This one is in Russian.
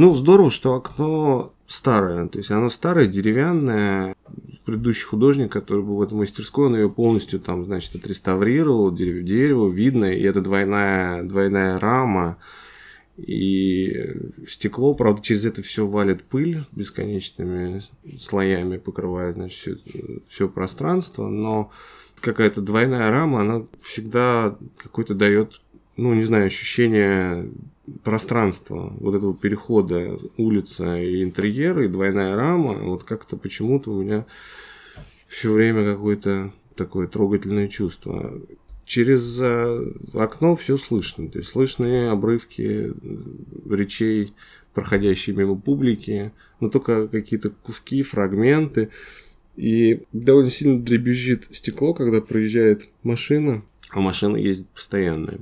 Ну, здорово, что окно старое. То есть оно старое, деревянное. Предыдущий художник, который был в этой мастерской, он ее полностью там, значит, отреставрировал, дерево, дерево видно, и это двойная, двойная рама. И стекло, правда, через это все валит пыль бесконечными слоями, покрывая, значит, все, все пространство, но какая-то двойная рама, она всегда какой-то дает, ну, не знаю, ощущение пространства, вот этого перехода улица и интерьер, и двойная рама, вот как-то почему-то у меня все время какое-то такое трогательное чувство. Через э, окно все слышно, то есть слышны обрывки речей, проходящие мимо публики, но только какие-то куски, фрагменты. И довольно сильно дребезжит стекло, когда проезжает машина, а машина ездит постоянно.